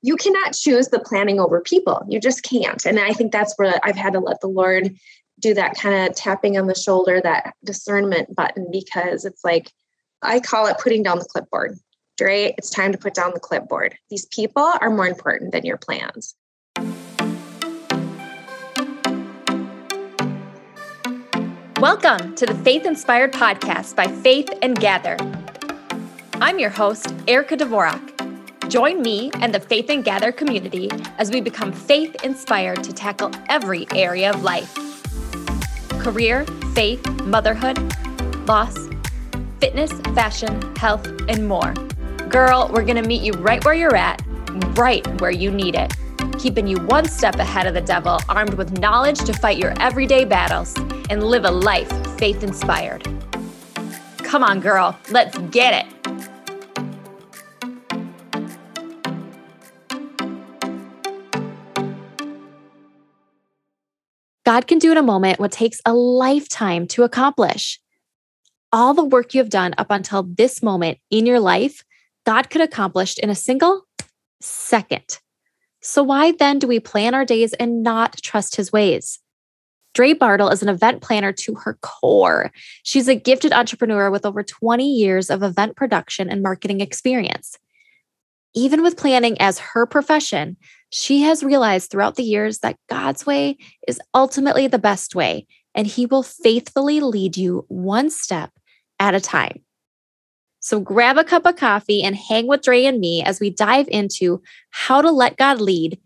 you cannot choose the planning over people. You just can't. And I think that's where I've had to let the Lord do that kind of tapping on the shoulder, that discernment button, because it's like, I call it putting down the clipboard. Dre, it's time to put down the clipboard. These people are more important than your plans. Welcome to the Faith Inspired Podcast by Faith and Gather. I'm your host, Erica Dvorak. Join me and the Faith and Gather community as we become faith inspired to tackle every area of life career, faith, motherhood, loss, fitness, fashion, health, and more. Girl, we're going to meet you right where you're at, right where you need it, keeping you one step ahead of the devil, armed with knowledge to fight your everyday battles and live a life faith inspired. Come on, girl, let's get it. God can do in a moment what takes a lifetime to accomplish. All the work you have done up until this moment in your life, God could accomplish in a single second. So, why then do we plan our days and not trust his ways? Dre Bartle is an event planner to her core. She's a gifted entrepreneur with over 20 years of event production and marketing experience. Even with planning as her profession, she has realized throughout the years that God's way is ultimately the best way, and He will faithfully lead you one step at a time. So grab a cup of coffee and hang with Dre and me as we dive into how to let God lead,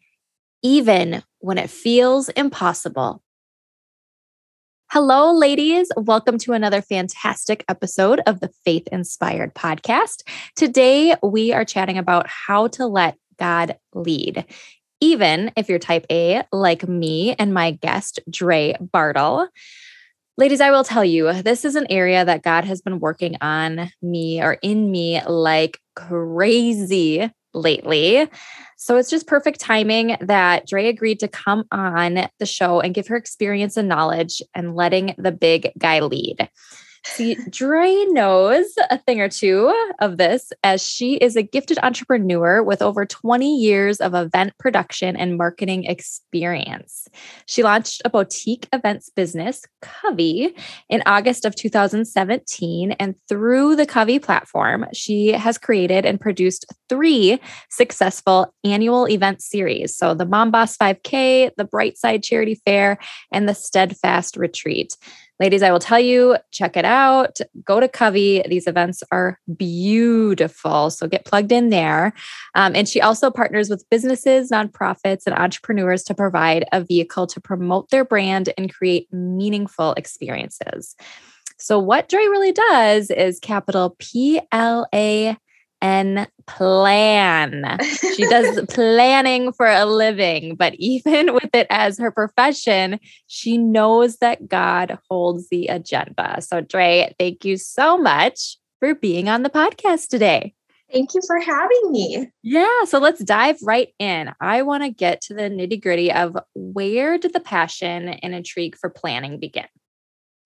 even when it feels impossible. Hello, ladies. Welcome to another fantastic episode of the Faith Inspired podcast. Today, we are chatting about how to let God lead. Even if you're type A, like me and my guest, Dre Bartle. Ladies, I will tell you, this is an area that God has been working on me or in me like crazy lately. So it's just perfect timing that Dre agreed to come on the show and give her experience and knowledge and letting the big guy lead. See, Dre knows a thing or two of this as she is a gifted entrepreneur with over 20 years of event production and marketing experience. She launched a boutique events business, Covey, in August of 2017. And through the Covey platform, she has created and produced three successful annual event series. So the Mom Boss 5K, the Brightside Charity Fair, and the Steadfast Retreat. Ladies, I will tell you, check it out. Go to Covey. These events are beautiful. So get plugged in there. Um, and she also partners with businesses, nonprofits, and entrepreneurs to provide a vehicle to promote their brand and create meaningful experiences. So, what Dre really does is capital P L A and plan. She does planning for a living, but even with it as her profession, she knows that God holds the agenda. So, Dre, thank you so much for being on the podcast today. Thank you for having me. Yeah. So let's dive right in. I want to get to the nitty gritty of where did the passion and intrigue for planning begin?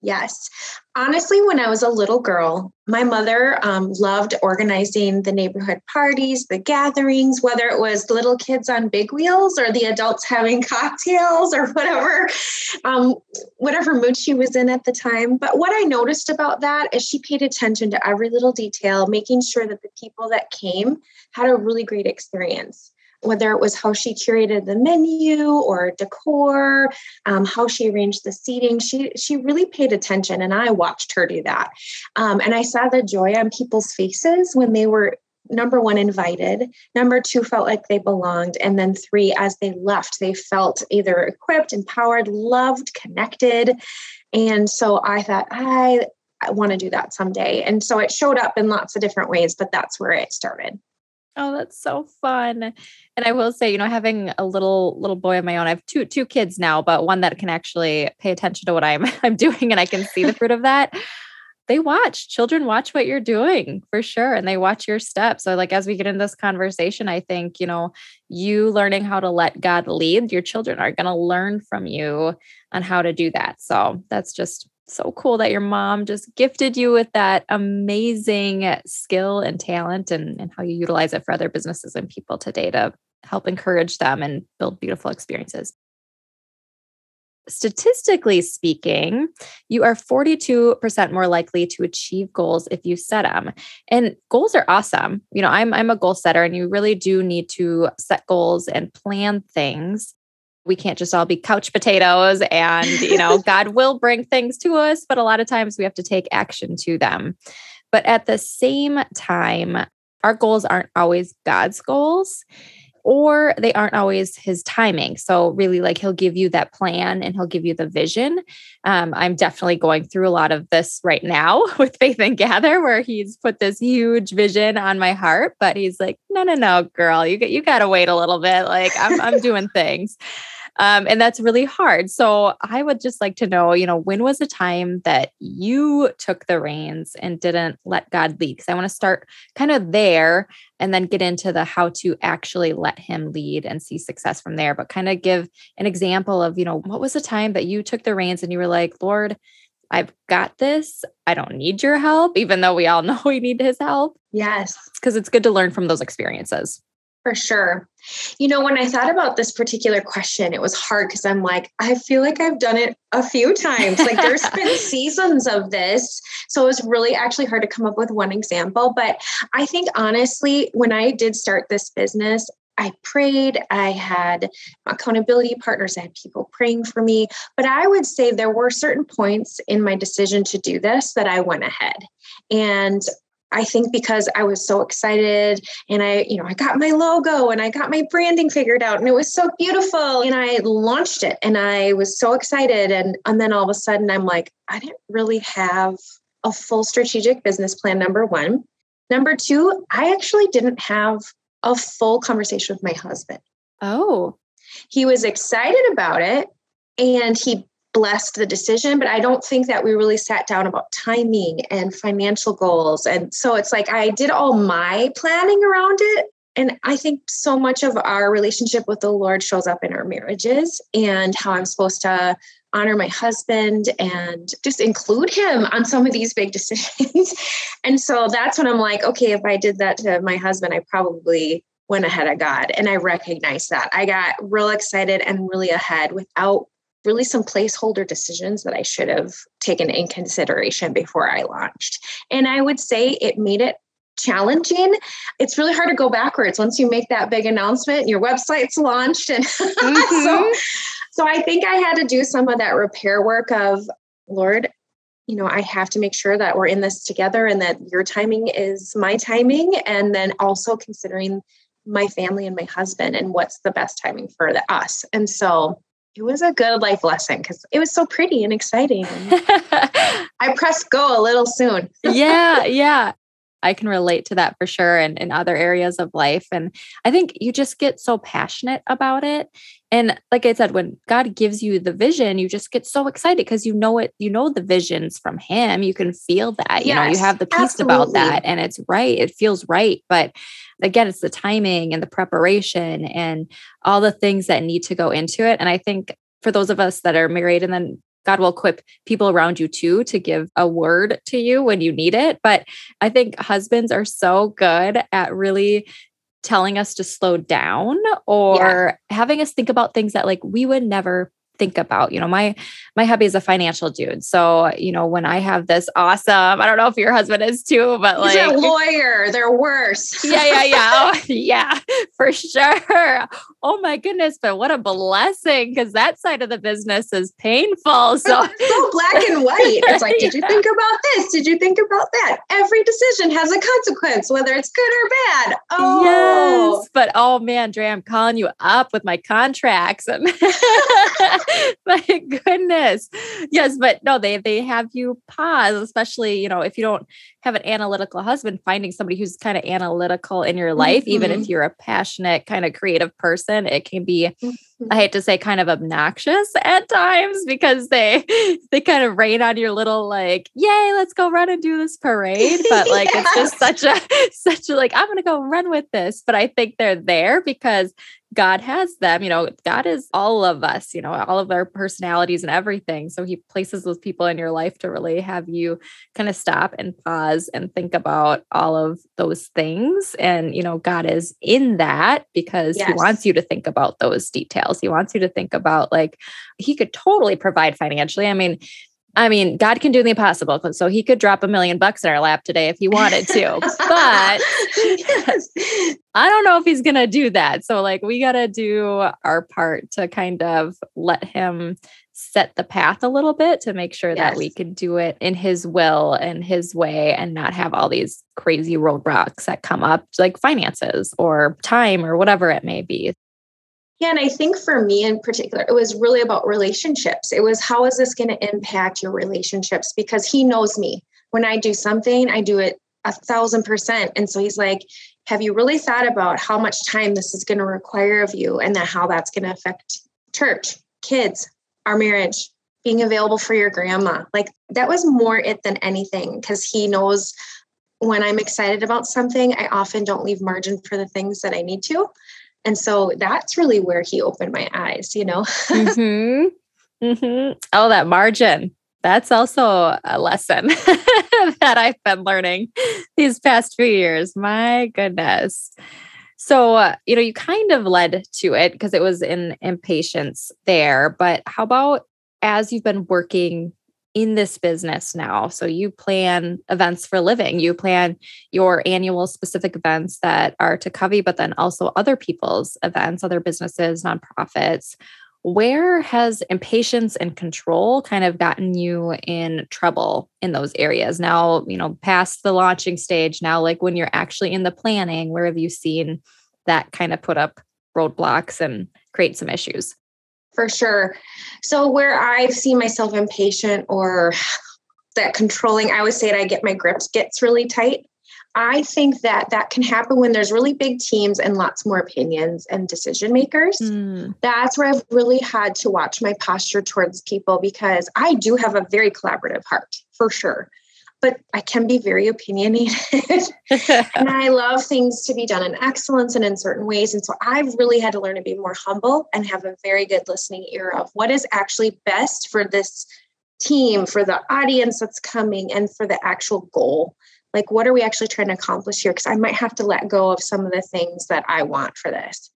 Yes. Honestly, when I was a little girl, my mother um, loved organizing the neighborhood parties, the gatherings, whether it was little kids on big wheels or the adults having cocktails or whatever, um, whatever mood she was in at the time. But what I noticed about that is she paid attention to every little detail, making sure that the people that came had a really great experience whether it was how she curated the menu or decor, um, how she arranged the seating. She she really paid attention, and I watched her do that. Um, and I saw the joy on people's faces when they were number one invited number two felt like they belonged and then three as they left they felt either equipped empowered loved connected and so i thought i, I want to do that someday and so it showed up in lots of different ways but that's where it started Oh, that's so fun. And I will say, you know, having a little little boy of my own, I have two two kids now, but one that can actually pay attention to what I'm I'm doing and I can see the fruit of that. They watch. Children watch what you're doing for sure and they watch your steps. So like as we get in this conversation, I think, you know, you learning how to let God lead, your children are going to learn from you on how to do that. So that's just so cool that your mom just gifted you with that amazing skill and talent and, and how you utilize it for other businesses and people today to help encourage them and build beautiful experiences statistically speaking, you are 42% more likely to achieve goals if you set them. And goals are awesome. You know, I'm I'm a goal setter and you really do need to set goals and plan things. We can't just all be couch potatoes and, you know, God will bring things to us, but a lot of times we have to take action to them. But at the same time, our goals aren't always God's goals or they aren't always his timing. So, really, like he'll give you that plan and he'll give you the vision. Um, I'm definitely going through a lot of this right now with Faith and Gather, where he's put this huge vision on my heart, but he's like, no, no, no, girl, you you got to wait a little bit. Like I'm I'm doing things. Um, and that's really hard. So I would just like to know, you know, when was a time that you took the reins and didn't let God lead? Because I want to start kind of there and then get into the how to actually let Him lead and see success from there. But kind of give an example of, you know, what was a time that you took the reins and you were like, Lord, I've got this. I don't need your help, even though we all know we need his help. Yes. Because it's good to learn from those experiences. For sure. You know, when I thought about this particular question, it was hard because I'm like, I feel like I've done it a few times. Like there's been seasons of this. So it was really actually hard to come up with one example. But I think honestly, when I did start this business, I prayed. I had accountability partners. I had people praying for me. But I would say there were certain points in my decision to do this that I went ahead. And I think because I was so excited and I, you know, I got my logo and I got my branding figured out and it was so beautiful and I launched it and I was so excited and and then all of a sudden I'm like I didn't really have a full strategic business plan number 1. Number 2, I actually didn't have a full conversation with my husband. Oh. He was excited about it and he blessed the decision, but I don't think that we really sat down about timing and financial goals. And so it's like I did all my planning around it. And I think so much of our relationship with the Lord shows up in our marriages and how I'm supposed to honor my husband and just include him on some of these big decisions. and so that's when I'm like, okay, if I did that to my husband, I probably went ahead of God. And I recognize that. I got real excited and really ahead without really some placeholder decisions that I should have taken in consideration before I launched. And I would say it made it challenging. It's really hard to go backwards once you make that big announcement, your website's launched. And mm-hmm. so, so I think I had to do some of that repair work of, Lord, you know, I have to make sure that we're in this together and that your timing is my timing. And then also considering my family and my husband and what's the best timing for the, us. And so it was a good life lesson because it was so pretty and exciting. I pressed go a little soon. yeah, yeah. I can relate to that for sure and in other areas of life. And I think you just get so passionate about it. And like I said, when God gives you the vision, you just get so excited because you know it, you know the visions from him. You can feel that. You know, you have the peace absolutely. about that. And it's right. It feels right. But again, it's the timing and the preparation and all the things that need to go into it. And I think for those of us that are married and then God will equip people around you too to give a word to you when you need it. But I think husbands are so good at really telling us to slow down or yeah. having us think about things that like we would never think about. You know, my my hubby is a financial dude. So, you know, when I have this awesome, I don't know if your husband is too, but like He's a lawyer, they're worse. yeah, yeah, yeah. Oh, yeah, for sure. Oh my goodness, but what a blessing because that side of the business is painful. So so black and white. It's like, did you think about this? Did you think about that? Every decision has a consequence, whether it's good or bad. Oh yes. But oh man, Dre, I'm calling you up with my contracts. my goodness. Yes, but no, they they have you pause, especially, you know, if you don't have an analytical husband, finding somebody who's kind of analytical in your life, mm-hmm. even if mm-hmm. you're a passionate, kind of creative person, it can be, mm-hmm. I hate to say, kind of obnoxious at times because they they kind of rain on your little like, yay, let's go run and do this parade. But like yes. it's just such a such a like, I'm gonna go run with this. But I think they're there because God has them. You know, God is all of us, you know, all of our personalities and everything. So he places those people in your life to really have you kind of stop and pause and think about all of those things. And, you know, God is in that because yes. he wants you to think about those details. He wants you to think about like, he could totally provide financially. I mean, I mean, God can do the impossible. So he could drop a million bucks in our lap today if he wanted to. but yes. I don't know if he's going to do that. So, like, we got to do our part to kind of let him set the path a little bit to make sure yes. that we can do it in his will and his way and not have all these crazy roadblocks that come up, like finances or time or whatever it may be. Yeah, and I think for me in particular, it was really about relationships. It was how is this going to impact your relationships? Because he knows me. When I do something, I do it a thousand percent. And so he's like, have you really thought about how much time this is going to require of you and then how that's going to affect church, kids, our marriage, being available for your grandma? Like that was more it than anything because he knows when I'm excited about something, I often don't leave margin for the things that I need to. And so that's really where he opened my eyes, you know? mm-hmm. Mm-hmm. Oh, that margin. That's also a lesson that I've been learning these past few years. My goodness. So, uh, you know, you kind of led to it because it was in impatience there. But how about as you've been working in this business now. So you plan events for living, you plan your annual specific events that are to Covey, but then also other people's events, other businesses, nonprofits. Where has impatience and control kind of gotten you in trouble in those areas? Now, you know, past the launching stage, now, like when you're actually in the planning, where have you seen that kind of put up roadblocks and create some issues? For sure. So where I've seen myself impatient or that controlling, I always say it, I get my grips gets really tight. I think that that can happen when there's really big teams and lots more opinions and decision makers. Mm. That's where I've really had to watch my posture towards people because I do have a very collaborative heart for sure but I can be very opinionated. and I love things to be done in excellence and in certain ways. And so I've really had to learn to be more humble and have a very good listening ear of what is actually best for this team, for the audience that's coming, and for the actual goal. Like, what are we actually trying to accomplish here? Because I might have to let go of some of the things that I want for this.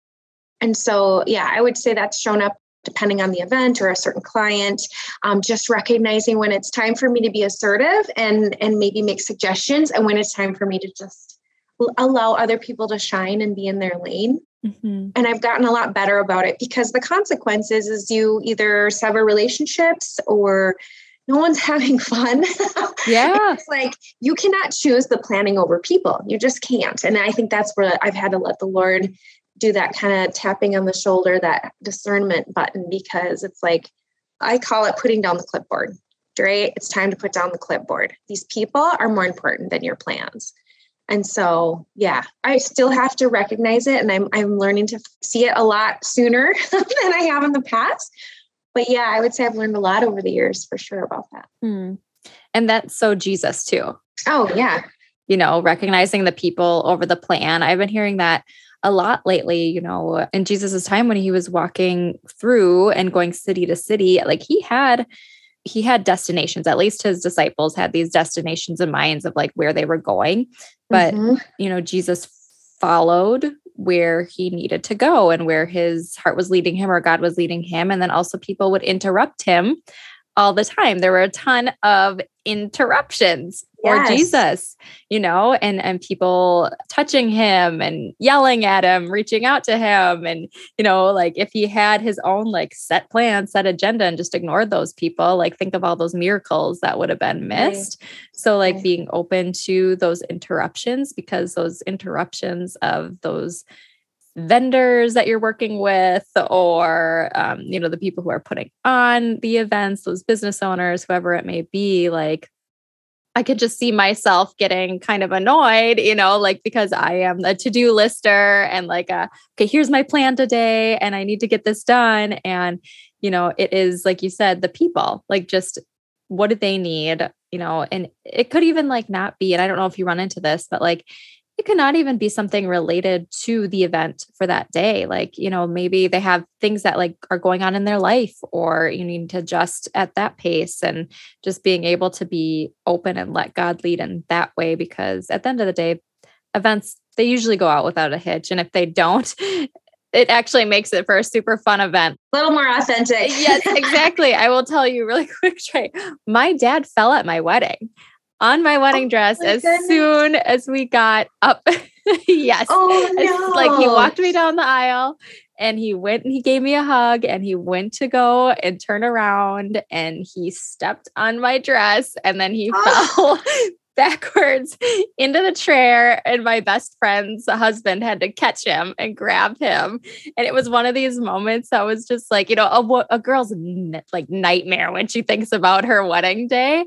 And so, yeah, I would say that's shown up depending on the event or a certain client um, just recognizing when it's time for me to be assertive and and maybe make suggestions and when it's time for me to just allow other people to shine and be in their lane mm-hmm. and i've gotten a lot better about it because the consequences is you either sever relationships or no one's having fun. Yeah. it's like you cannot choose the planning over people. You just can't. And I think that's where I've had to let the Lord do that kind of tapping on the shoulder, that discernment button, because it's like, I call it putting down the clipboard, right? It's time to put down the clipboard. These people are more important than your plans. And so, yeah, I still have to recognize it and I'm I'm learning to see it a lot sooner than I have in the past. But yeah, I would say I've learned a lot over the years for sure about that. Hmm. And that's so Jesus too. Oh, yeah. You know, recognizing the people over the plan. I've been hearing that a lot lately, you know, in Jesus's time when he was walking through and going city to city, like he had he had destinations at least his disciples had these destinations in minds of like where they were going but mm-hmm. you know jesus followed where he needed to go and where his heart was leading him or god was leading him and then also people would interrupt him all the time. There were a ton of interruptions yes. Jesus, you know, and and people touching him and yelling at him, reaching out to him and you know, like if he had his own like set plan, set agenda and just ignored those people, like think of all those miracles that would have been missed. Right. So like right. being open to those interruptions because those interruptions of those vendors that you're working with or um, you know the people who are putting on the events those business owners whoever it may be like I could just see myself getting kind of annoyed, you know, like because I am a to do lister and like, a, okay, here's my plan today and I need to get this done. And, you know, it is like you said, the people, like just what do they need, you know, and it could even like not be, and I don't know if you run into this, but like it could not even be something related to the event for that day. Like, you know, maybe they have things that like are going on in their life or you need to adjust at that pace and just being able to be open and let God lead in that way. Because at the end of the day, events, they usually go out without a hitch. And if they don't, it actually makes it for a super fun event. A little more authentic. yes, exactly. I will tell you really quick, Dre. My dad fell at my wedding on my oh wedding oh, dress my as goodness. soon as we got up. yes. Oh, no. Like he walked me down the aisle and he went and he gave me a hug and he went to go and turn around and he stepped on my dress and then he oh. fell backwards into the chair and my best friend's husband had to catch him and grab him and it was one of these moments that was just like you know a, a girl's like nightmare when she thinks about her wedding day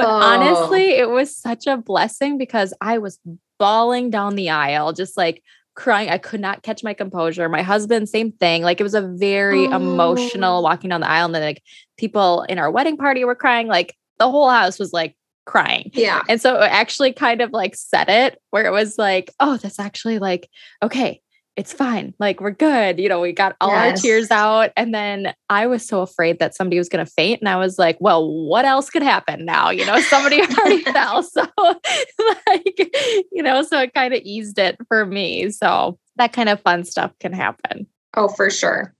but oh. honestly, it was such a blessing because I was bawling down the aisle, just like crying. I could not catch my composure. My husband, same thing. Like it was a very oh. emotional walking down the aisle. And then like people in our wedding party were crying. Like the whole house was like crying. Yeah. And so it actually kind of like set it where it was like, oh, that's actually like, okay, it's fine. Like we're good. You know, we got all yes. our tears out. And then I was so afraid that somebody was going to faint. And I was like, well, what else could happen now? You know, somebody already fell. So, like, you know, so it kind of eased it for me. So that kind of fun stuff can happen. Oh, for sure.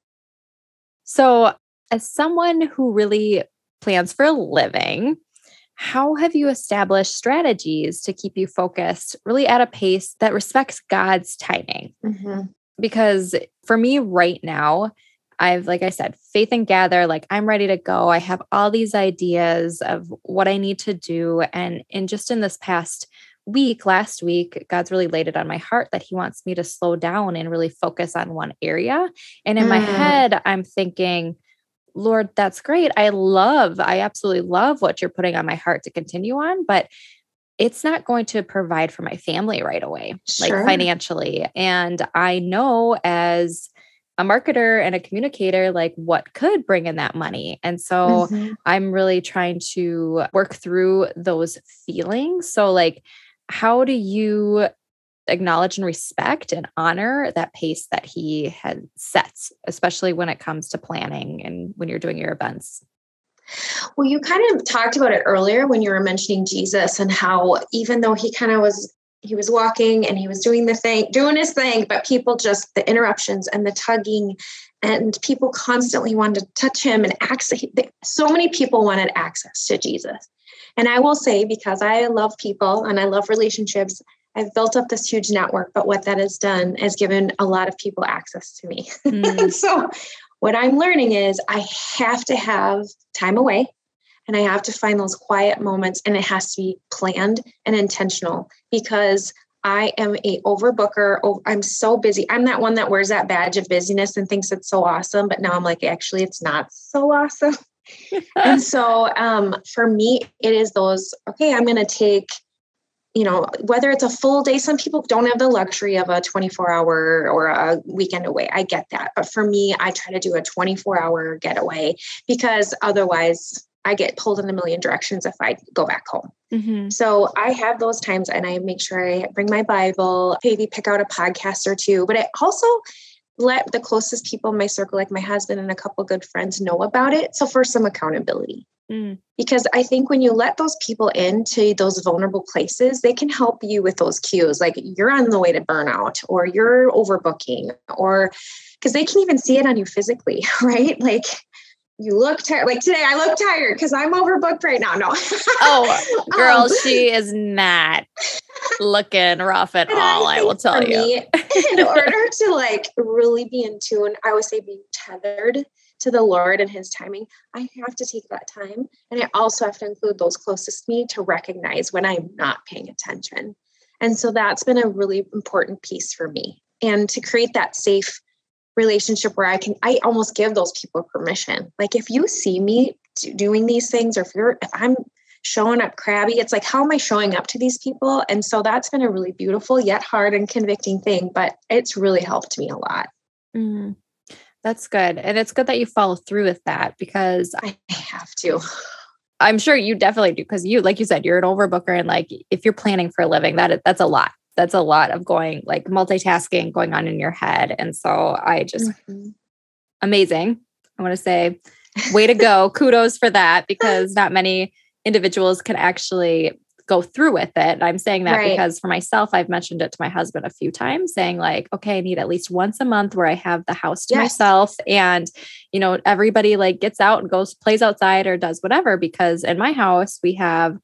So, as someone who really plans for a living, how have you established strategies to keep you focused really at a pace that respects God's timing? Mm-hmm. Because for me right now, I've, like I said, faith and gather, like I'm ready to go. I have all these ideas of what I need to do. And in just in this past week, last week, God's really laid it on my heart that He wants me to slow down and really focus on one area. And in mm. my head, I'm thinking, Lord, that's great. I love, I absolutely love what you're putting on my heart to continue on, but it's not going to provide for my family right away, sure. like financially. And I know as a marketer and a communicator, like what could bring in that money. And so mm-hmm. I'm really trying to work through those feelings. So, like, how do you acknowledge and respect and honor that pace that he had sets, especially when it comes to planning and when you're doing your events. Well, you kind of talked about it earlier when you were mentioning Jesus and how even though he kind of was he was walking and he was doing the thing, doing his thing, but people just the interruptions and the tugging and people constantly wanted to touch him and access so many people wanted access to Jesus. And I will say because I love people and I love relationships, I've built up this huge network, but what that has done is given a lot of people access to me. Mm. so, what I'm learning is I have to have time away and I have to find those quiet moments, and it has to be planned and intentional because I am a overbooker. I'm so busy. I'm that one that wears that badge of busyness and thinks it's so awesome, but now I'm like, actually, it's not so awesome. and so, um, for me, it is those. Okay, I'm going to take you know, whether it's a full day, some people don't have the luxury of a 24 hour or a weekend away. I get that. But for me, I try to do a 24 hour getaway because otherwise I get pulled in a million directions if I go back home. Mm-hmm. So I have those times and I make sure I bring my Bible, maybe pick out a podcast or two, but I also let the closest people in my circle, like my husband and a couple good friends, know about it. So for some accountability. Mm. Because I think when you let those people into those vulnerable places, they can help you with those cues. Like you're on the way to burnout or you're overbooking, or because they can even see it on you physically, right? Like you look tired. Like today, I look tired because I'm overbooked right now. No. oh, girl, um, she is not looking rough at all. I, I will tell you. Me, in order to like really be in tune, I would say be tethered to the Lord and His timing, I have to take that time. And I also have to include those closest to me to recognize when I'm not paying attention. And so that's been a really important piece for me. And to create that safe relationship where I can, I almost give those people permission. Like if you see me doing these things, or if you're, if I'm showing up crabby, it's like, how am I showing up to these people? And so that's been a really beautiful yet hard and convicting thing, but it's really helped me a lot. Mm. That's good. And it's good that you follow through with that because I have to. I'm sure you definitely do because you, like you said, you're an overbooker, and like if you're planning for a living, that that's a lot. that's a lot of going like multitasking going on in your head. And so I just mm-hmm. amazing. I want to say, way to go. Kudos for that because not many individuals can actually go through with it. I'm saying that right. because for myself, I've mentioned it to my husband a few times, saying, like, okay, I need at least once a month where I have the house to yes. myself. And, you know, everybody like gets out and goes, plays outside or does whatever. Because in my house, we have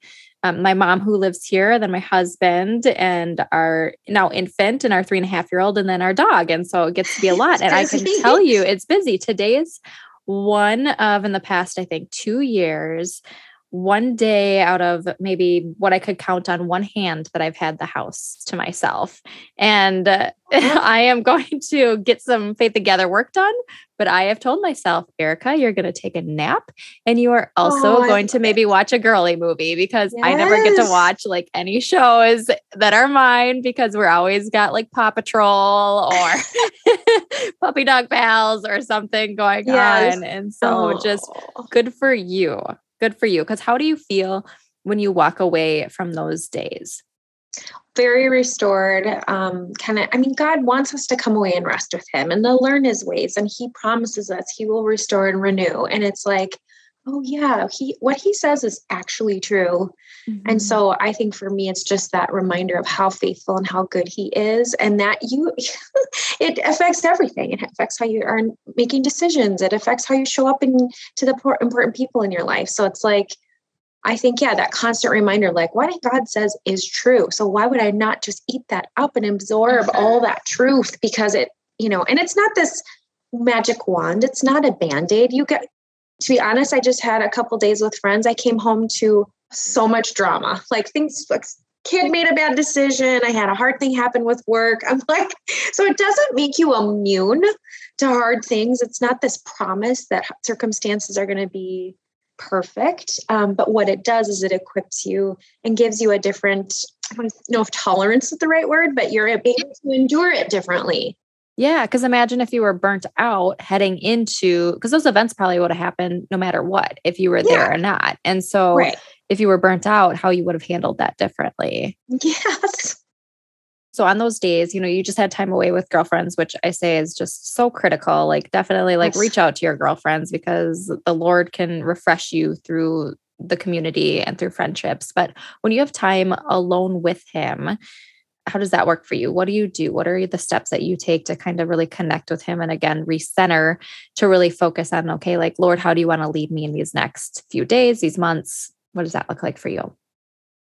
um, my mom who lives here, then my husband and our now infant and our three and a half year old, and then our dog. And so it gets to be a lot. and I can tell you it's busy. Today's one of in the past, I think, two years one day out of maybe what I could count on one hand that I've had the house to myself. And uh, I am going to get some Faith and Gather work done. But I have told myself, Erica, you're going to take a nap and you are also oh, going to maybe it. watch a girly movie because yes. I never get to watch like any shows that are mine because we're always got like Paw Patrol or Puppy Dog Pals or something going yes. on. And so oh. just good for you good for you. Because how do you feel when you walk away from those days? Very restored. Um, kind of, I mean, God wants us to come away and rest with Him and to learn His ways. And He promises us He will restore and renew. And it's like, oh yeah he what he says is actually true. Mm-hmm. and so i think for me it's just that reminder of how faithful and how good he is and that you it affects everything. It affects how you are making decisions. It affects how you show up in to the important people in your life. So it's like i think yeah that constant reminder like what god says is true. So why would i not just eat that up and absorb all that truth? Because it you know and it's not this magic wand. It's not a band-aid. You get to be honest, I just had a couple days with friends. I came home to so much drama, like things like kid made a bad decision. I had a hard thing happen with work. I'm like, so it doesn't make you immune to hard things. It's not this promise that circumstances are going to be perfect. Um, but what it does is it equips you and gives you a different, I don't know if tolerance is the right word, but you're able to endure it differently. Yeah, because imagine if you were burnt out heading into because those events probably would have happened no matter what if you were yeah. there or not. And so right. if you were burnt out, how you would have handled that differently. Yes. So on those days, you know, you just had time away with girlfriends, which I say is just so critical. Like definitely like yes. reach out to your girlfriends because the Lord can refresh you through the community and through friendships. But when you have time alone with him, how does that work for you? What do you do? What are the steps that you take to kind of really connect with him and again recenter to really focus on okay, like Lord, how do you want to lead me in these next few days, these months? What does that look like for you?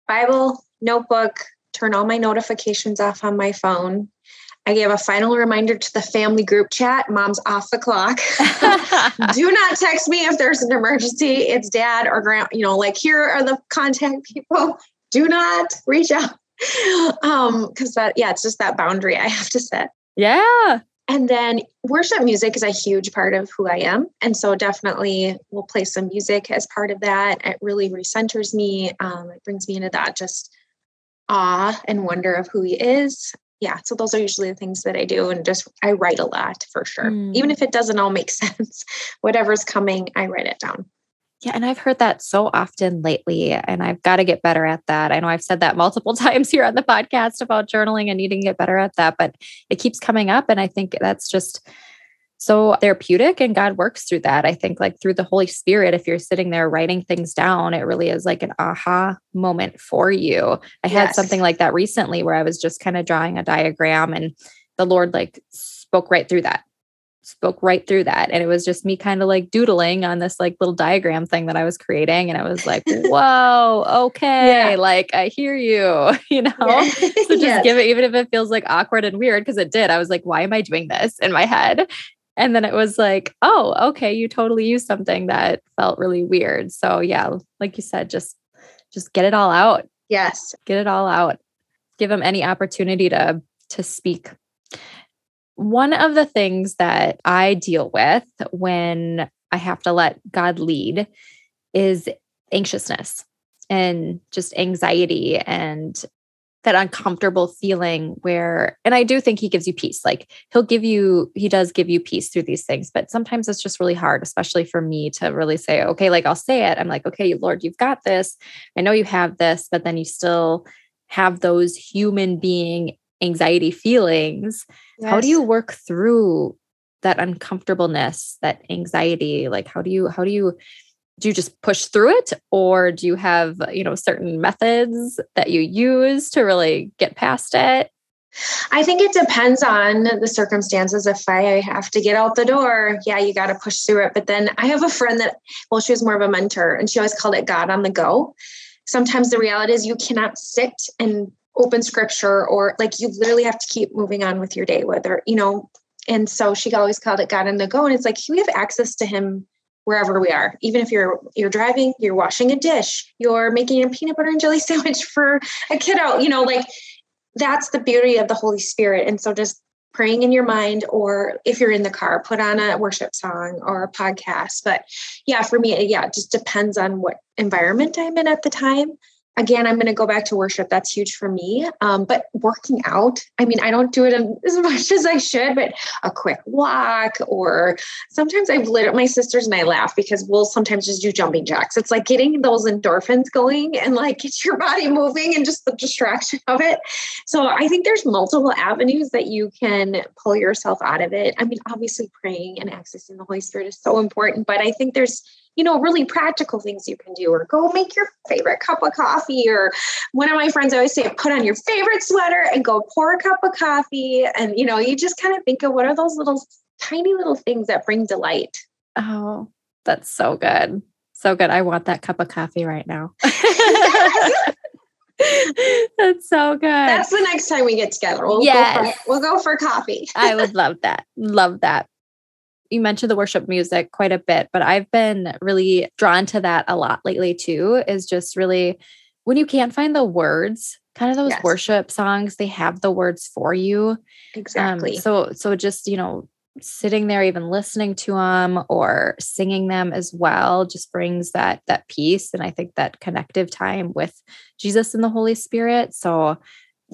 Bible, notebook, turn all my notifications off on my phone. I gave a final reminder to the family group chat. Mom's off the clock. Do not text me if there's an emergency. It's dad or grand, you know, like here are the contact people. Do not reach out um because that yeah it's just that boundary i have to set. Yeah. And then worship music is a huge part of who i am. And so definitely we'll play some music as part of that. It really recenters me um, it brings me into that just awe and wonder of who he is. Yeah so those are usually the things that i do and just i write a lot for sure. Mm. even if it doesn't all make sense whatever's coming i write it down yeah, and I've heard that so often lately, and I've got to get better at that. I know I've said that multiple times here on the podcast about journaling and needing to get better at that, but it keeps coming up. And I think that's just so therapeutic, and God works through that. I think, like through the Holy Spirit, if you're sitting there writing things down, it really is like an aha moment for you. I yes. had something like that recently where I was just kind of drawing a diagram, and the Lord like spoke right through that spoke right through that. And it was just me kind of like doodling on this like little diagram thing that I was creating. And I was like, whoa, okay, yeah. like I hear you, you know? Yeah. so just yes. give it, even if it feels like awkward and weird, because it did. I was like, why am I doing this in my head? And then it was like, oh, okay, you totally used something that felt really weird. So yeah, like you said, just just get it all out. Yes. Get it all out. Give them any opportunity to to speak one of the things that I deal with when I have to let God lead is anxiousness and just anxiety and that uncomfortable feeling where and I do think he gives you peace. Like he'll give you he does give you peace through these things but sometimes it's just really hard especially for me to really say okay like I'll say it. I'm like okay Lord you've got this. I know you have this but then you still have those human being anxiety feelings yes. how do you work through that uncomfortableness that anxiety like how do you how do you do you just push through it or do you have you know certain methods that you use to really get past it I think it depends on the circumstances. If I have to get out the door, yeah, you got to push through it. But then I have a friend that, well, she was more of a mentor and she always called it God on the go. Sometimes the reality is you cannot sit and open scripture or like you literally have to keep moving on with your day, whether, you know, and so she always called it God on the go. And it's like we have access to him wherever we are even if you're you're driving you're washing a dish you're making a peanut butter and jelly sandwich for a kiddo you know like that's the beauty of the Holy Spirit. And so just praying in your mind, or if you're in the car, put on a worship song or a podcast. But yeah, for me, yeah, it just depends on what environment I'm in at the time again i'm going to go back to worship. That's huge for me. Um, but working out i mean i don't do it as much as i should but a quick walk or sometimes i've lit my sisters and i laugh because we'll sometimes just do jumping jacks. It's like getting those endorphins going and like get your body moving and just the distraction of it. So i think there's multiple avenues that you can pull yourself out of it. I mean obviously praying and accessing the holy spirit is so important but i think there's you know, really practical things you can do, or go make your favorite cup of coffee. Or one of my friends always say, put on your favorite sweater and go pour a cup of coffee. And, you know, you just kind of think of what are those little tiny little things that bring delight. Oh, that's so good. So good. I want that cup of coffee right now. That's so good. That's the next time we get together. We'll yes. go for, we'll go for coffee. I would love that. Love that you mentioned the worship music quite a bit, but I've been really drawn to that a lot lately too, is just really when you can't find the words, kind of those yes. worship songs, they have the words for you. Um, exactly. Um, so, so just, you know, sitting there even listening to them or singing them as well just brings that that peace and i think that connective time with jesus and the holy spirit so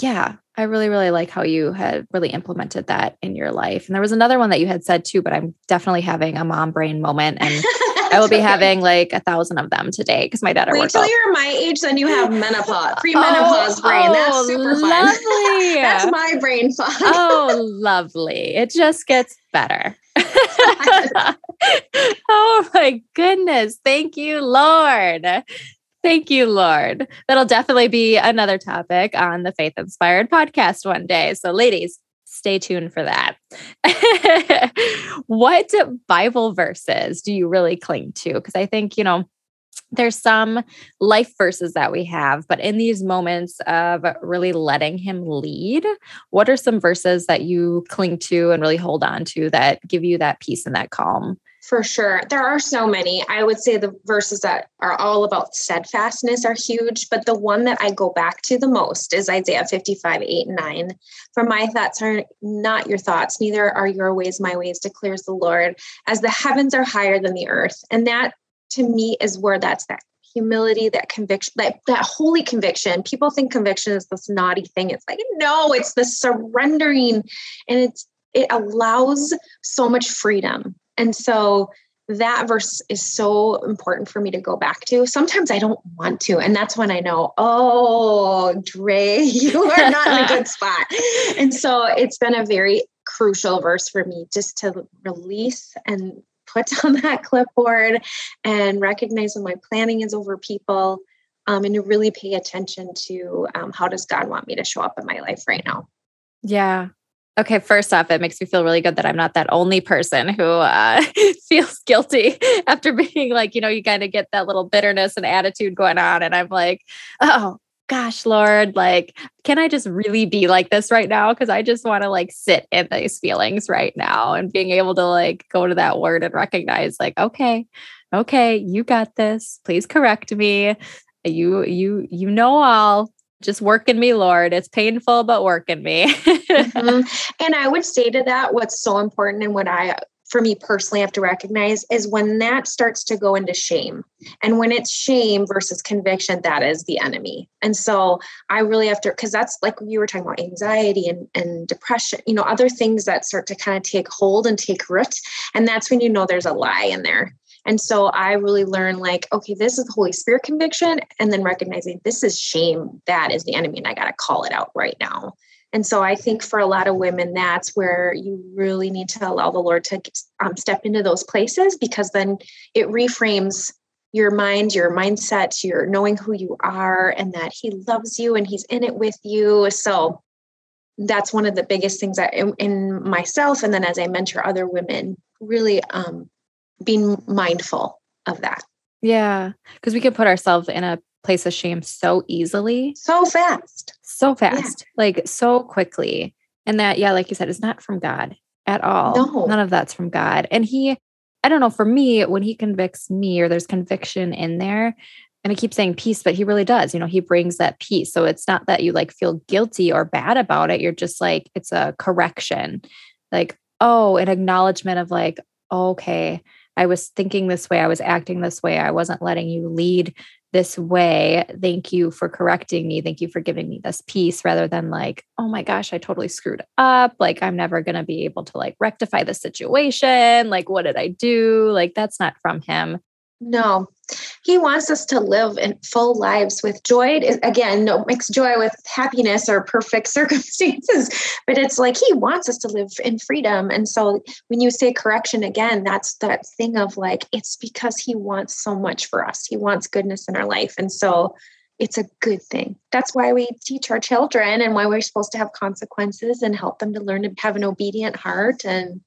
yeah, I really, really like how you had really implemented that in your life. And there was another one that you had said too, but I'm definitely having a mom brain moment and I will be okay. having like a thousand of them today because my daughter. Wait till out. you're my age, then you have menopause, pre-menopause oh, brain. Oh, That's super fun. Lovely. That's my brain fun. oh, lovely. It just gets better. oh my goodness. Thank you, Lord. Thank you, Lord. That'll definitely be another topic on the Faith Inspired podcast one day. So, ladies, stay tuned for that. what Bible verses do you really cling to? Because I think, you know, there's some life verses that we have, but in these moments of really letting him lead, what are some verses that you cling to and really hold on to that give you that peace and that calm? For sure. There are so many. I would say the verses that are all about steadfastness are huge, but the one that I go back to the most is Isaiah 55, 8 and 9. For my thoughts are not your thoughts, neither are your ways my ways, declares the Lord, as the heavens are higher than the earth. And that to me is where that's that humility, that conviction, that, that holy conviction. People think conviction is this naughty thing. It's like, no, it's the surrendering and it's it allows so much freedom and so that verse is so important for me to go back to. Sometimes I don't want to. And that's when I know, oh, Dre, you are not in a good spot. And so it's been a very crucial verse for me just to release and put down that clipboard and recognize when my planning is over people um, and to really pay attention to um, how does God want me to show up in my life right now. Yeah, Okay, first off, it makes me feel really good that I'm not that only person who uh, feels guilty after being like, you know, you kind of get that little bitterness and attitude going on. And I'm like, oh, gosh, Lord, like, can I just really be like this right now? Because I just want to like sit in these feelings right now and being able to like go to that word and recognize, like, okay, okay, you got this. Please correct me. You, you, you know all just work in me, Lord. It's painful, but work in me. mm-hmm. And I would say to that, what's so important and what I, for me personally, have to recognize is when that starts to go into shame. And when it's shame versus conviction, that is the enemy. And so I really have to, because that's like you were talking about anxiety and, and depression, you know, other things that start to kind of take hold and take root. And that's when you know there's a lie in there And so I really learned like, okay, this is the Holy Spirit conviction. And then recognizing this is shame. That is the enemy. And I got to call it out right now. And so I think for a lot of women, that's where you really need to allow the Lord to um, step into those places because then it reframes your mind, your mindset, your knowing who you are and that He loves you and He's in it with you. So that's one of the biggest things that in, in myself and then as I mentor other women, really um, being mindful of that. Yeah, because we can put ourselves in a place of shame so easily, so fast, so fast, yeah. like so quickly. And that, yeah, like you said, is not from God at all. No. None of that's from God. And He, I don't know, for me, when He convicts me or there's conviction in there, and I keep saying peace, but He really does, you know, He brings that peace. So it's not that you like feel guilty or bad about it. You're just like, it's a correction, like, oh, an acknowledgement of like, okay, I was thinking this way, I was acting this way, I wasn't letting you lead this way. Thank you for correcting me. Thank you for giving me this peace rather than like, oh my gosh, I totally screwed up. Like, I'm never going to be able to like rectify the situation. Like, what did I do? Like, that's not from him. No, he wants us to live in full lives with joy. Again, no mix joy with happiness or perfect circumstances, but it's like he wants us to live in freedom. And so when you say correction again, that's that thing of like, it's because he wants so much for us. He wants goodness in our life. And so it's a good thing. That's why we teach our children and why we're supposed to have consequences and help them to learn to have an obedient heart. And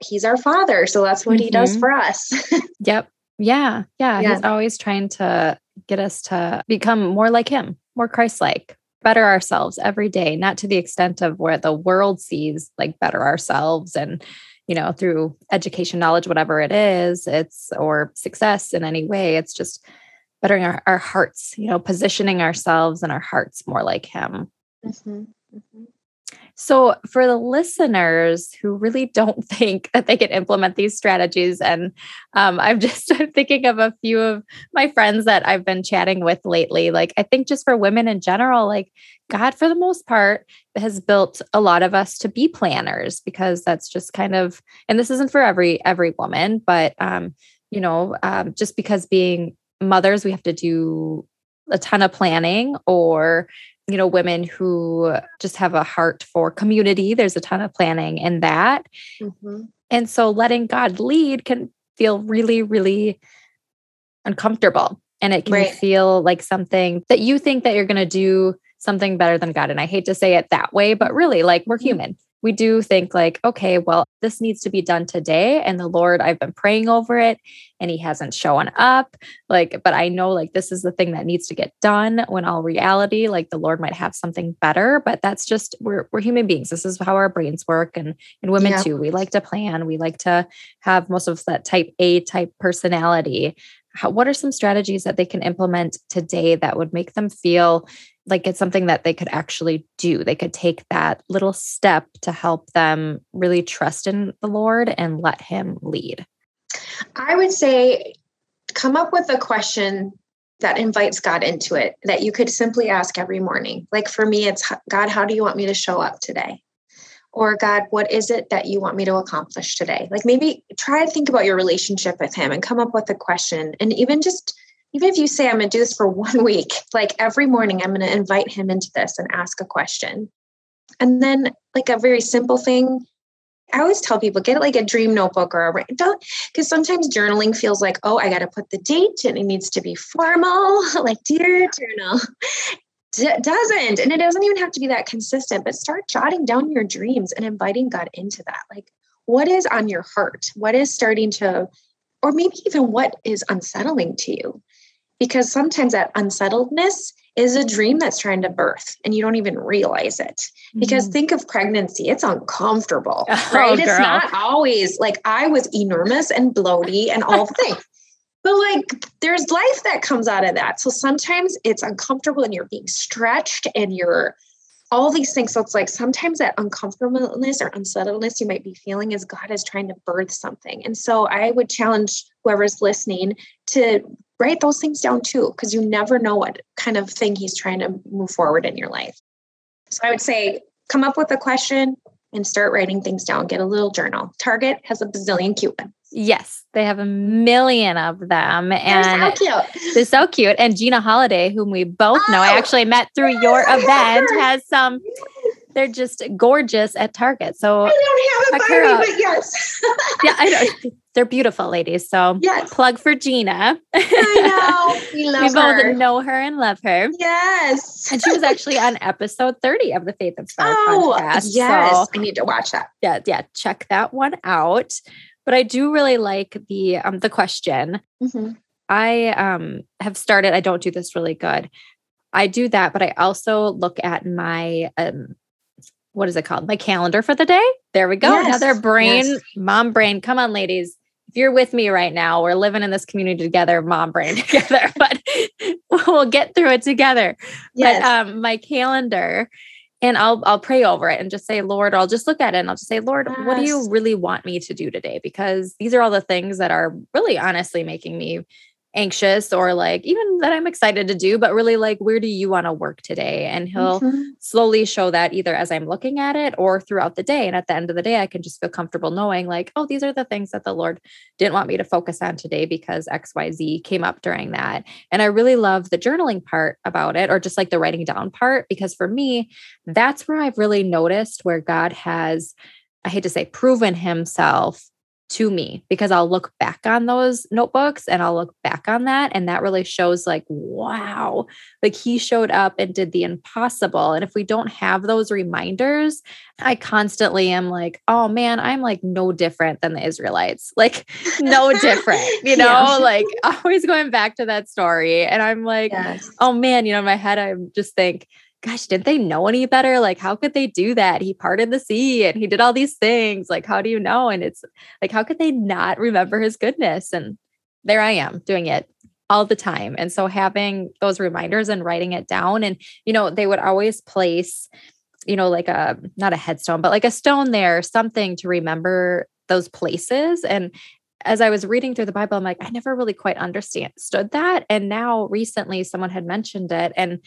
he's our father. So that's what mm-hmm. he does mm-hmm. for us. yep. Yeah, yeah. Yeah. He's always trying to get us to become more like him, more Christ like, better ourselves every day, not to the extent of where the world sees like better ourselves and, you know, through education, knowledge, whatever it is, it's or success in any way. It's just bettering our, our hearts, you know, positioning ourselves and our hearts more like him. Mm-hmm. Mm-hmm. So, for the listeners who really don't think that they can implement these strategies, and um, I'm just thinking of a few of my friends that I've been chatting with lately. Like, I think just for women in general, like God, for the most part, has built a lot of us to be planners because that's just kind of, and this isn't for every every woman, but um, you know, um, just because being mothers, we have to do a ton of planning or you know women who just have a heart for community there's a ton of planning in that mm-hmm. and so letting god lead can feel really really uncomfortable and it can right. feel like something that you think that you're going to do something better than god and i hate to say it that way but really like we're mm-hmm. human we do think like, okay, well, this needs to be done today. And the Lord, I've been praying over it and he hasn't shown up. Like, but I know like this is the thing that needs to get done when all reality, like the Lord might have something better. But that's just we're we're human beings. This is how our brains work. And and women yeah. too. We like to plan. We like to have most of that type A type personality. How, what are some strategies that they can implement today that would make them feel like it's something that they could actually do. They could take that little step to help them really trust in the Lord and let Him lead. I would say come up with a question that invites God into it that you could simply ask every morning. Like for me, it's God, how do you want me to show up today? Or God, what is it that you want me to accomplish today? Like maybe try to think about your relationship with Him and come up with a question and even just even if you say I'm going to do this for one week, like every morning, I'm going to invite him into this and ask a question. And then, like a very simple thing, I always tell people get like a dream notebook or a don't because sometimes journaling feels like, oh, I got to put the date and it needs to be formal, like dear journal. D- doesn't and it doesn't even have to be that consistent but start jotting down your dreams and inviting god into that like what is on your heart what is starting to or maybe even what is unsettling to you because sometimes that unsettledness is a dream that's trying to birth and you don't even realize it. Because mm-hmm. think of pregnancy, it's uncomfortable, oh, right? Girl. It's not always like I was enormous and bloaty and all things. But like there's life that comes out of that. So sometimes it's uncomfortable and you're being stretched and you're all these things. So it's like sometimes that uncomfortableness or unsettledness you might be feeling is God is trying to birth something. And so I would challenge whoever's listening to write those things down too, because you never know what kind of thing he's trying to move forward in your life. So I would say, come up with a question, and start writing things down. Get a little journal. Target has a bazillion cute ones. Yes, they have a million of them. And they're so cute. They're so cute. And Gina Holiday, whom we both know, I oh, actually met through your event, has some. They're just gorgeous at Target. So I don't have a Barbie, but yes. yeah, I know. They're beautiful ladies. So yes. plug for Gina. I know. We love we her. both know her and love her. Yes. and she was actually on episode 30 of the Faith Inspired oh, podcast. Yes. So, I need to watch that. Yeah, yeah. Check that one out. But I do really like the um the question. Mm-hmm. I um have started, I don't do this really good. I do that, but I also look at my um what is it called? My calendar for the day. There we go. Yes. Another brain, yes. mom brain. Come on, ladies. If you're with me right now, we're living in this community together, mom brain together, but we'll get through it together. Yes. But um, my calendar, and I'll I'll pray over it and just say, Lord, I'll just look at it and I'll just say, Lord, yes. what do you really want me to do today? Because these are all the things that are really honestly making me anxious or like even that I'm excited to do, but really like, where do you want to work today? And he'll mm-hmm. slowly show that either as I'm looking at it or throughout the day. And at the end of the day, I can just feel comfortable knowing like, oh, these are the things that the Lord didn't want me to focus on today because XYZ came up during that. And I really love the journaling part about it or just like the writing down part, because for me, that's where I've really noticed where God has, I hate to say, proven himself to me because I'll look back on those notebooks and I'll look back on that. And that really shows, like, wow, like he showed up and did the impossible. And if we don't have those reminders, I constantly am like, oh man, I'm like no different than the Israelites, like, no different, you know, yeah. like always going back to that story. And I'm like, yes. oh man, you know, in my head, I just think, gosh, didn't they know any better? Like, how could they do that? He parted the sea and he did all these things. Like, how do you know? And it's like, how could they not remember his goodness? And there I am doing it all the time. And so having those reminders and writing it down, and, you know, they would always place, you know, like a, not a headstone, but like a stone there, something to remember those places. And as I was reading through the Bible, I'm like, I never really quite understood that. And now recently someone had mentioned it. And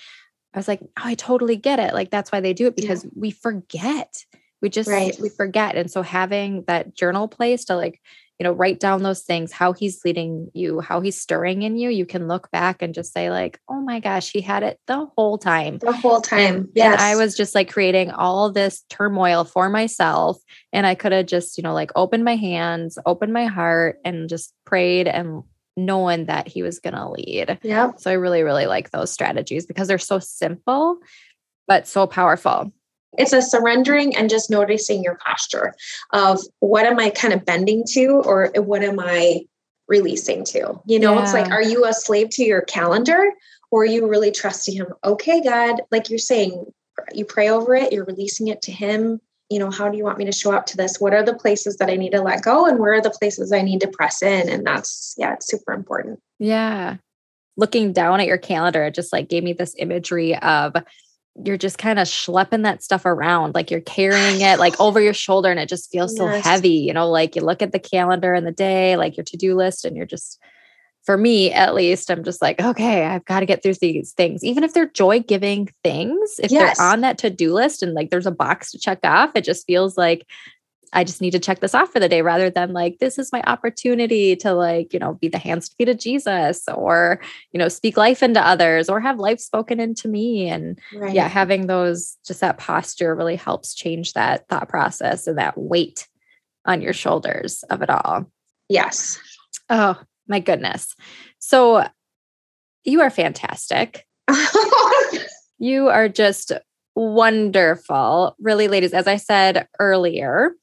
I was like, oh, I totally get it. Like that's why they do it because yeah. we forget. We just right. we forget. And so having that journal place to like, you know, write down those things, how he's leading you, how he's stirring in you, you can look back and just say, like, oh my gosh, he had it the whole time. The whole time. Yeah. And I was just like creating all this turmoil for myself. And I could have just, you know, like opened my hands, opened my heart, and just prayed and knowing that he was going to lead. Yeah. So I really, really like those strategies because they're so simple, but so powerful. It's a surrendering and just noticing your posture of what am I kind of bending to or what am I releasing to? You know, yeah. it's like, are you a slave to your calendar or are you really trusting him? Okay, God, like you're saying, you pray over it, you're releasing it to him you know, how do you want me to show up to this? What are the places that I need to let go and where are the places I need to press in? And that's, yeah, it's super important. Yeah. Looking down at your calendar, it just like gave me this imagery of you're just kind of schlepping that stuff around, like you're carrying it like over your shoulder and it just feels yes. so heavy. You know, like you look at the calendar and the day, like your to do list, and you're just for me at least i'm just like okay i've got to get through these things. Even if they're joy giving things if yes. they're on that to-do list and like there's a box to check off it just feels like i just need to check this off for the day rather than like this is my opportunity to like you know be the hands to feet of jesus or you know speak life into others or have life spoken into me. And right. yeah having those just that posture really helps change that thought process and that weight on your shoulders of it all. Yes. Oh my goodness. So you are fantastic. you are just wonderful. Really, ladies, as I said earlier,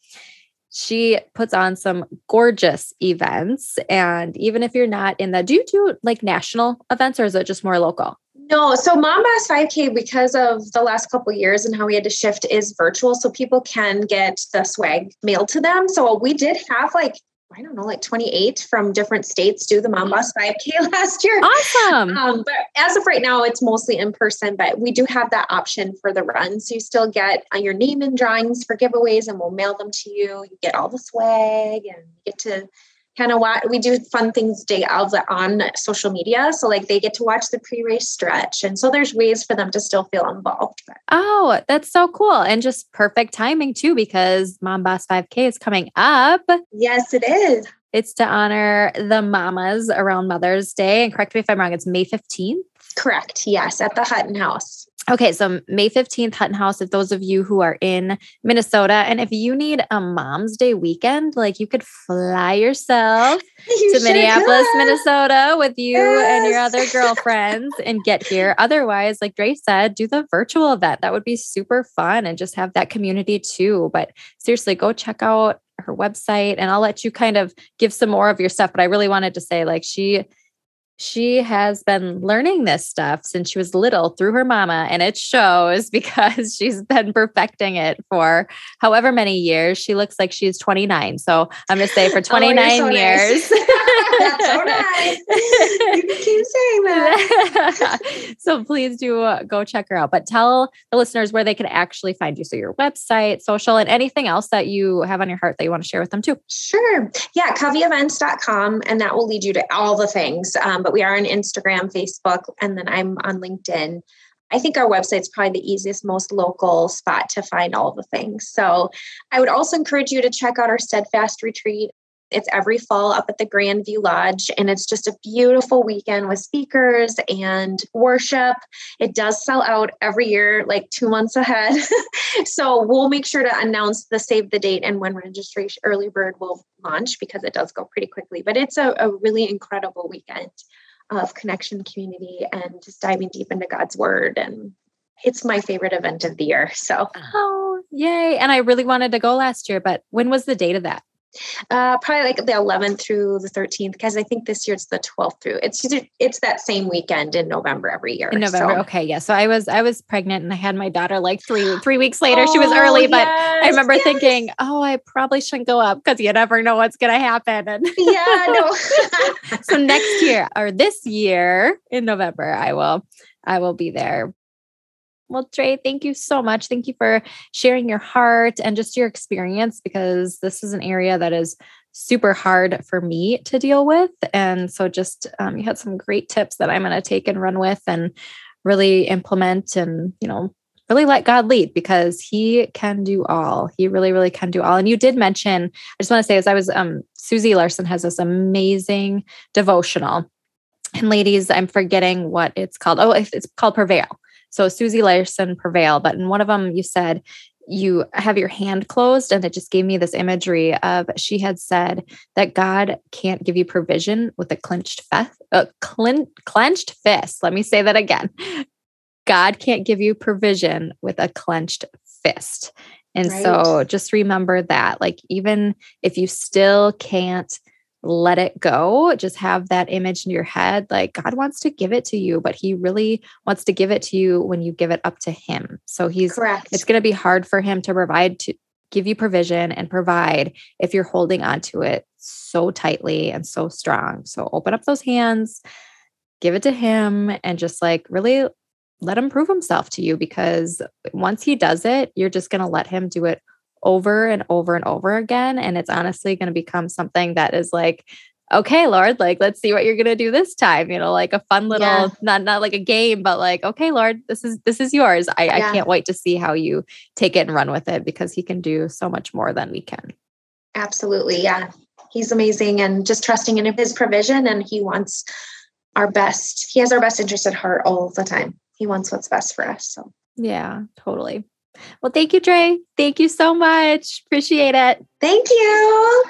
she puts on some gorgeous events. And even if you're not in the, do you do like national events or is it just more local? No, so Mom Boss 5K, because of the last couple years and how we had to shift, is virtual. So people can get the swag mailed to them. So we did have like I don't know, like 28 from different states do the Mom Boss 5K last year. Awesome. Um, but as of right now, it's mostly in person, but we do have that option for the run. So you still get uh, your name and drawings for giveaways and we'll mail them to you. You get all the swag and you get to kind of watch. We do fun things day of on social media, so like they get to watch the pre-race stretch, and so there's ways for them to still feel involved. Oh, that's so cool, and just perfect timing too, because Mom Boss 5K is coming up. Yes, it is. It's to honor the mamas around Mother's Day. And correct me if I'm wrong, it's May 15th. Correct. Yes, at the Hutton House. Okay, so May 15th, Hutton House, if those of you who are in Minnesota, and if you need a mom's day weekend, like you could fly yourself you to Minneapolis, could. Minnesota with you yes. and your other girlfriends and get here. Otherwise, like Dre said, do the virtual event. That would be super fun and just have that community too. But seriously, go check out her website and I'll let you kind of give some more of your stuff. But I really wanted to say, like, she she has been learning this stuff since she was little through her mama and it shows because she's been perfecting it for however many years she looks like she's 29 so i'm going to say for 29 oh, so years nice. that's so nice you can keep saying that so please do uh, go check her out but tell the listeners where they can actually find you so your website social and anything else that you have on your heart that you want to share with them too sure yeah coveyevents.com and that will lead you to all the things um, but we are on Instagram, Facebook, and then I'm on LinkedIn. I think our website's probably the easiest, most local spot to find all the things. So I would also encourage you to check out our Steadfast retreat. It's every fall up at the Grandview Lodge, and it's just a beautiful weekend with speakers and worship. It does sell out every year, like two months ahead. so we'll make sure to announce the save the date and when registration early bird will launch because it does go pretty quickly. But it's a, a really incredible weekend of connection community and just diving deep into God's word. And it's my favorite event of the year. So, oh, yay. And I really wanted to go last year, but when was the date of that? Uh, probably like the 11th through the 13th, because I think this year it's the 12th through. It's it's that same weekend in November every year. In November, so. okay, yeah. So I was I was pregnant and I had my daughter like three three weeks later. Oh, she was oh, early, yes, but I remember yes. thinking, oh, I probably shouldn't go up because you never know what's gonna happen. And yeah, no. so next year or this year in November, I will I will be there. Well, Dre, thank you so much. Thank you for sharing your heart and just your experience because this is an area that is super hard for me to deal with. And so, just um, you had some great tips that I'm going to take and run with and really implement and, you know, really let God lead because he can do all. He really, really can do all. And you did mention, I just want to say, as I was, um, Susie Larson has this amazing devotional. And ladies, I'm forgetting what it's called. Oh, it's called Prevail. So Susie Larson Prevail, but in one of them you said you have your hand closed and it just gave me this imagery of she had said that God can't give you provision with a clenched fist, a clen- clenched fist. Let me say that again. God can't give you provision with a clenched fist. And right. so just remember that like even if you still can't let it go. Just have that image in your head. Like God wants to give it to you, but He really wants to give it to you when you give it up to Him. So He's correct. It's going to be hard for Him to provide to give you provision and provide if you're holding on to it so tightly and so strong. So open up those hands, give it to Him, and just like really let Him prove Himself to you because once He does it, you're just going to let Him do it over and over and over again. And it's honestly going to become something that is like, okay, Lord, like, let's see what you're going to do this time. You know, like a fun little, yeah. not, not like a game, but like, okay, Lord, this is, this is yours. I, yeah. I can't wait to see how you take it and run with it because he can do so much more than we can. Absolutely. Yeah. He's amazing and just trusting in his provision and he wants our best. He has our best interest at heart all the time. He wants what's best for us. So yeah, totally. Well, thank you, Dre. Thank you so much. Appreciate it. Thank you.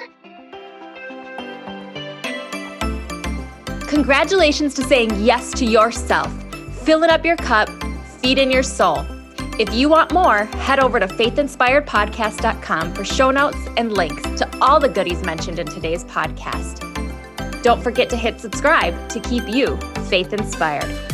Congratulations to saying yes to yourself, filling up your cup, feeding your soul. If you want more, head over to faithinspiredpodcast.com for show notes and links to all the goodies mentioned in today's podcast. Don't forget to hit subscribe to keep you faith inspired.